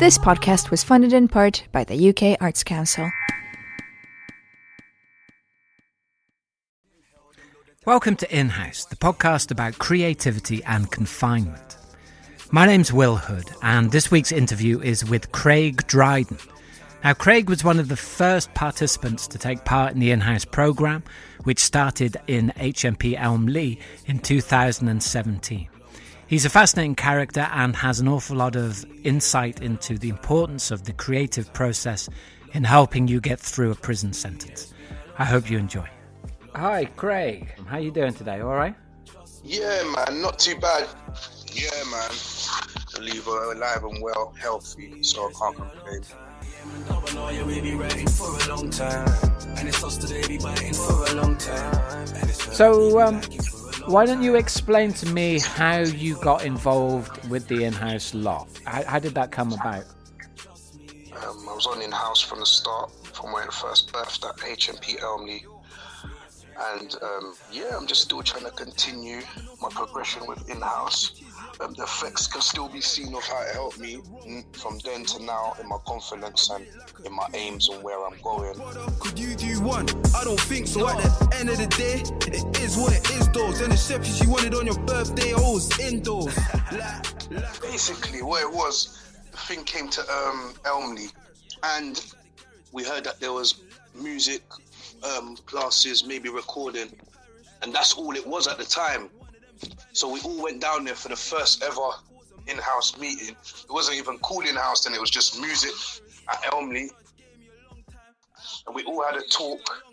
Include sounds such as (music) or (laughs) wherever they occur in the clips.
This podcast was funded in part by the UK Arts Council. Welcome to In House, the podcast about creativity and confinement. My name's Will Hood, and this week's interview is with Craig Dryden. Now, Craig was one of the first participants to take part in the in house programme, which started in HMP Elmley in 2017. He's a fascinating character and has an awful lot of insight into the importance of the creative process in helping you get through a prison sentence. I hope you enjoy. Hi, Craig. How you doing today? All right? Yeah, man, not too bad. Yeah, man. Believe we're alive and well, healthy, so I can't complain. So, um, why don't you explain to me how you got involved with the in-house lot? How, how did that come about? Um, I was on in-house from the start, from when I first birthed at HMP Elmley. And um, yeah, I'm just still trying to continue my progression with in-house. Um, the effects can still be seen of how it helped me from then to now in my confidence and in my aims and where I'm going. Could you do one? I don't think so. At the end of the day, it is what it is, dogs. And the shepherds you wanted on your birthday, oh, indoors. Basically, what it was, the thing came to um, Elmley, and we heard that there was music um, classes, maybe recording, and that's all it was at the time. So we all went down there for the first ever in-house meeting. It wasn't even called in-house, and it was just music at Elmley. And we all had a talk.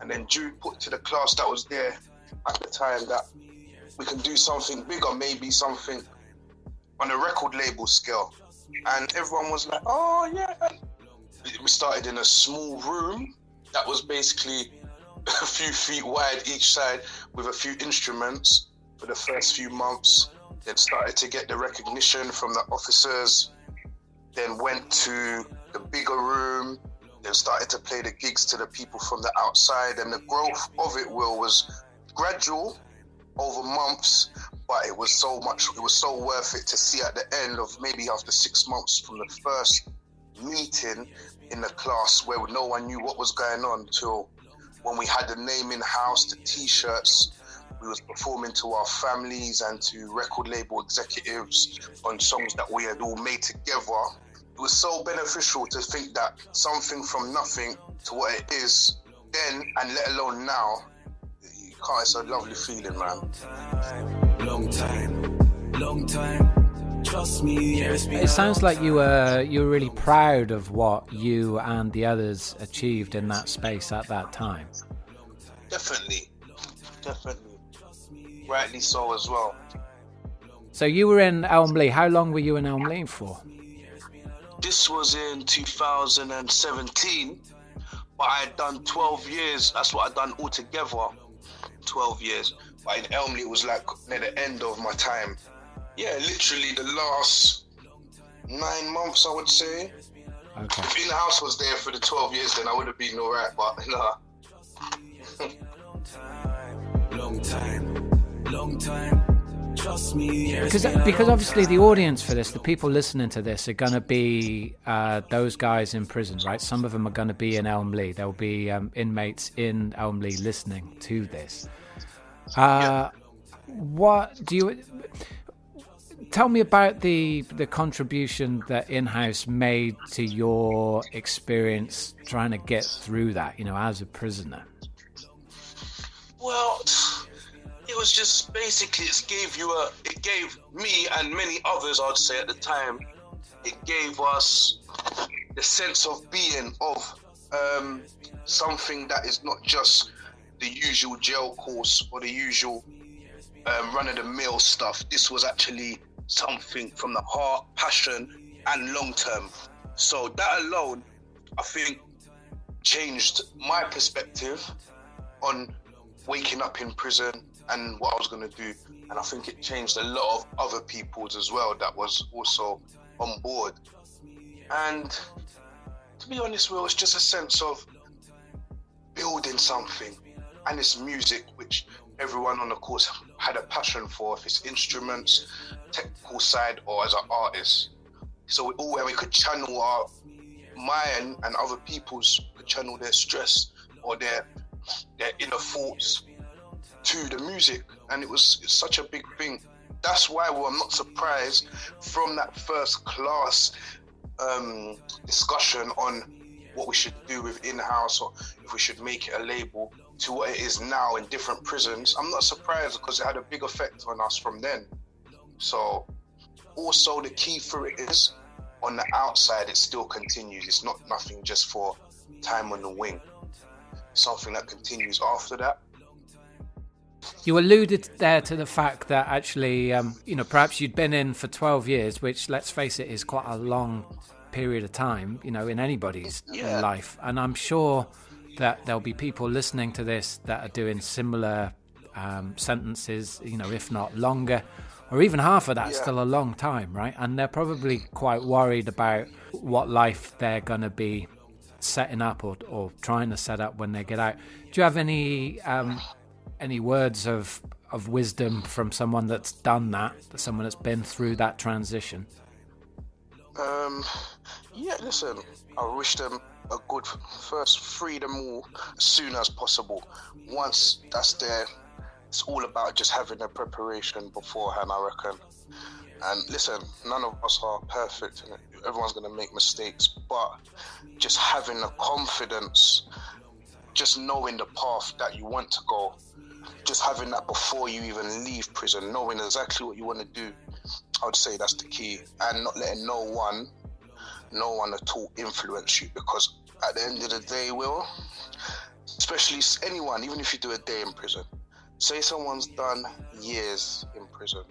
And then Jude put to the class that was there at the time that we can do something bigger, maybe something on a record label scale. And everyone was like, oh yeah. We started in a small room that was basically (laughs) a few feet wide each side with a few instruments for the first few months, then started to get the recognition from the officers, then went to the bigger room, then started to play the gigs to the people from the outside. And the growth of it, Will, was gradual over months, but it was so much, it was so worth it to see at the end of maybe after six months from the first meeting in the class where no one knew what was going on until when we had the name in house, the t-shirts, we was performing to our families and to record label executives on songs that we had all made together. It was so beneficial to think that something from nothing to what it is then and let alone now. It's a lovely feeling, man. Long time, long time. Trust me, it sounds like you uh, were you were really proud of what you and the others achieved in that space at that time. Definitely, definitely rightly so as well. So you were in Elmley. How long were you in Elmley for? This was in 2017, but I had done 12 years. That's what I'd done altogether. 12 years. But in Elmley, it was like near the end of my time. Yeah, literally the last nine months, I would say. Okay. If in the house was there for the 12 years, then I would have been alright, but (laughs) nah. Long time long time. Trust me. Because because obviously the audience for this, the people listening to this, are going to be uh, those guys in prison, right? Some of them are going to be in Elmley. There'll be um, inmates in Elmley listening to this. Uh, what do you? Tell me about the the contribution that in-house made to your experience trying to get through that. You know, as a prisoner. Well it was just basically it gave you a it gave me and many others I'd say at the time it gave us the sense of being of um, something that is not just the usual jail course or the usual um, run of the mill stuff. This was actually something from the heart, passion, and long term. So that alone, I think, changed my perspective on waking up in prison, and what I was going to do. And I think it changed a lot of other people's as well that was also on board. And to be honest, Will, it's just a sense of building something. And it's music, which everyone on the course had a passion for, if it's instruments, technical side, or as an artist. So we all and we could channel our mine and other people's could channel their stress or their their inner thoughts to the music, and it was such a big thing. That's why well, I'm not surprised from that first class um, discussion on what we should do with in-house or if we should make it a label to what it is now in different prisons. I'm not surprised because it had a big effect on us from then. So also the key for it is on the outside it still continues. It's not nothing just for time on the wing. Something that continues after that. You alluded there to the fact that actually, um, you know, perhaps you'd been in for 12 years, which, let's face it, is quite a long period of time, you know, in anybody's Yeah. life. And I'm sure that there'll be people listening to this that are doing similar um, sentences, you know, if not longer, or even half of that's Yeah. still a long time, right? And they're probably quite worried about what life they're going to be setting up or, or trying to set up when they get out. Do you have any um, any words of of wisdom from someone that's done that, someone that's been through that transition? Um, yeah, listen, I wish them a good first freedom all as soon as possible. Once that's there, it's all about just having a preparation beforehand, I reckon. And listen, none of us are perfect, everyone's going to make mistakes, but just having the confidence, just knowing the path that you want to go, just having that before you even leave prison, knowing exactly what you want to do, I would say that's the key, and not letting no one, no one at all influence you, because at the end of the day, will, especially anyone, even if you do a day in prison, say someone's done years in prison.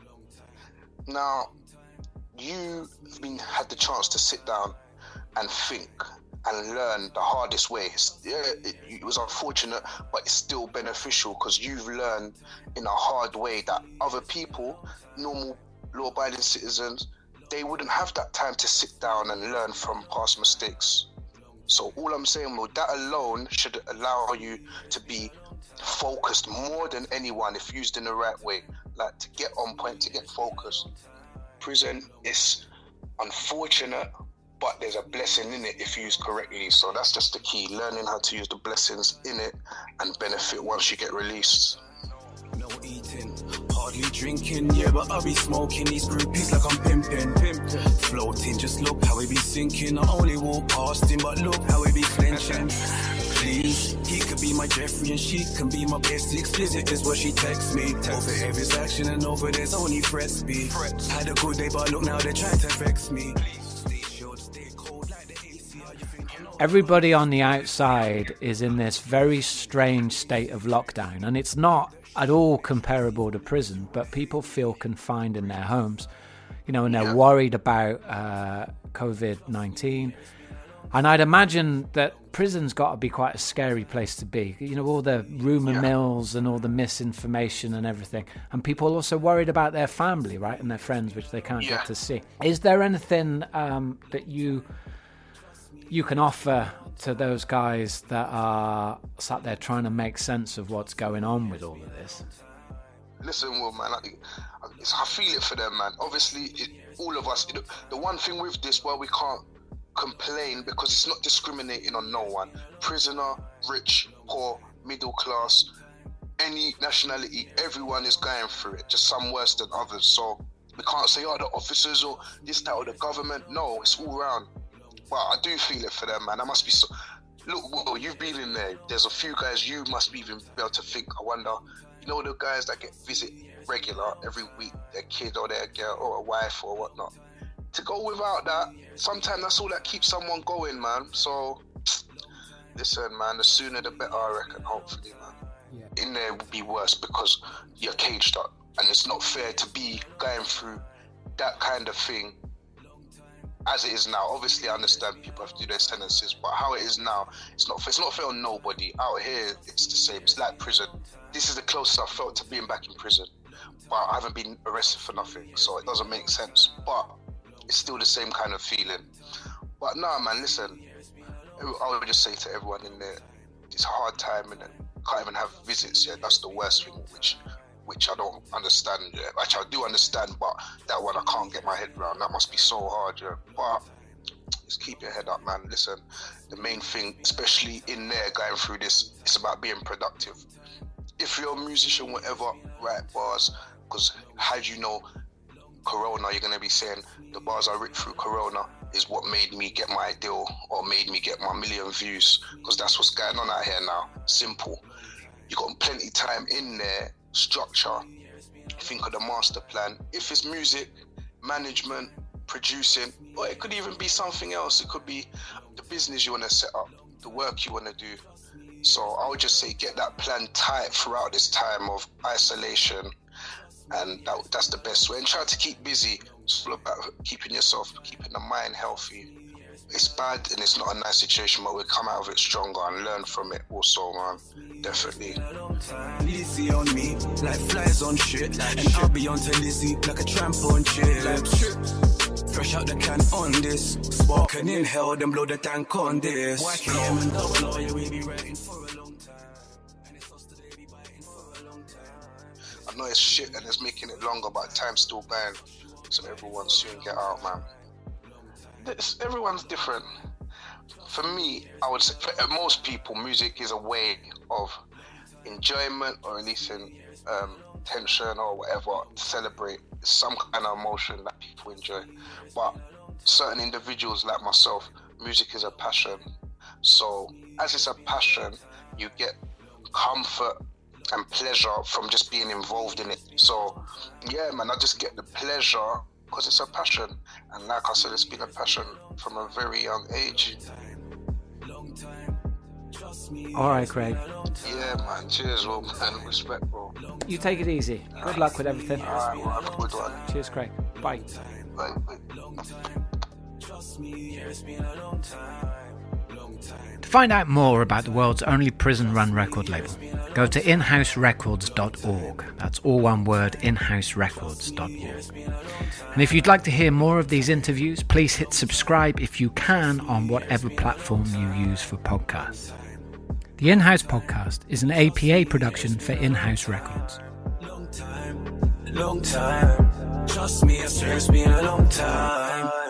Now, you have been had the chance to sit down and think and learn the hardest way. Yeah, it, it was unfortunate, but it's still beneficial because you've learned in a hard way that other people, normal law-abiding citizens, they wouldn't have that time to sit down and learn from past mistakes. So all I'm saying, well, that alone should allow you to be focused more than anyone if used in the right way. Like to get on point, to get focused. Prison is unfortunate, but there's a blessing in it if used correctly. So that's just the key: learning how to use the blessings in it and benefit once you get released. No eating, drinking, yeah, but I be smoking these groupies like I'm pimping. pimping. Floating, just look how we be sinking. I only walk past him, but look how we be flinching. Please, he could be my Jeffrey and she can be my bestie. Explicit is what she texts me. Over here is action and over there's only threat speed. Had a good day, but look now they're trying to vex me. Everybody on the outside is in this very strange state of lockdown, and it's not at all comparable to prison, but people feel confined in their homes, you know, and they're worried about uh, COVID 19. And I'd imagine that prison's got to be quite a scary place to be. You know, all the rumour mills and all the misinformation and everything. And people are also worried about their family, right, and their friends, which they can't Yeah. get to see. Is there anything um, that you you can offer to those guys that are sat there trying to make sense of what's going on with all of this? Listen, well, man, I, I feel it for them, man. Obviously, it, all of us. Know, the one thing with this, well, we can't complain because it's not discriminating on no one. Prisoner, rich, poor, middle class, any nationality, everyone is going through it. Just some worse than others. So we can't say, oh, the officers or this, that, or the government. No, it's all round. But I do feel it for them, man. I must be so. Look, well, you've been in there. There's a few guys you must be even be able to think. I wonder, you know, the guys that get visit regular every week, their kid or their girl or a wife or whatnot. To go without that, sometimes that's all that keeps someone going, man. So, listen, man, the sooner the better, I reckon. Hopefully, man. In there would be worse because you're caged up, and it's not fair to be going through that kind of thing as it is now. Obviously, I understand people have to do their sentences, but how it is now, it's not. It's not fair on nobody. Out here, it's the same. It's like prison. This is the closest I've felt to being back in prison, but I haven't been arrested for nothing, so it doesn't make sense. But it's still the same kind of feeling. But nah, man, listen. I would just say to everyone in there, it's a hard time and can't even have visits yet. That's the worst thing, which which I don't understand. Actually, I do understand, but that one I can't get my head around. That must be so hard, yeah. But just keep your head up, man. Listen, the main thing, especially in there going through this, it's about being productive. If you're a musician, whatever, write bars, because how do you know Corona, you're gonna be saying the bars I ripped through Corona is what made me get my deal or made me get my million views, because that's what's going on out here now. Simple. You've got plenty time in there, structure. Think of the master plan. If it's music, management, producing, or it could even be something else. It could be the business you want to set up, the work you want to do. So I would just say get that plan tight throughout this time of isolation, and that, that's the best way. And try to keep busy. It's all about keeping yourself, keeping the mind healthy. It's bad and it's not a nice situation, but we come out of it stronger and learn from it also, man. Definitely. Lizzie on me, like flies on shit. And I'll be on to Lizzie, like a tramp on chips. Fresh out the can on this. Spark and inhale, then blow the tank on this. YKM and double R, yeah, we be writing for a long time. And it's us today, be biting for a long time. I know it's shit and it's making it longer, but time's still going. So everyone soon get out, man. This, everyone's different. For me, I would say for most people, music is a way of enjoyment or releasing um, tension or whatever to celebrate some kind of emotion that people enjoy. But certain individuals like myself, music is a passion. So as it's a passion, you get comfort and pleasure from just being involved in it. So yeah, man, I just get the pleasure because it's a passion. And like I said, it's been a passion from a very young age. All right, Craig. Yeah, man. Cheers, well, man. Respect, bro. You take it easy. Good luck with everything. All right, well, have a good one. Cheers, Craig. Bye. Bye. Bye. To find out more about the world's only prison run record label, go to inhouserecords.org. That's all one word, inhouserecords.org. And if you'd like to hear more of these interviews, please hit subscribe if you can on whatever platform you use for podcasts. The In House Podcast is an APA production for In House Records. Long time, long time. Trust me, it's been a long time.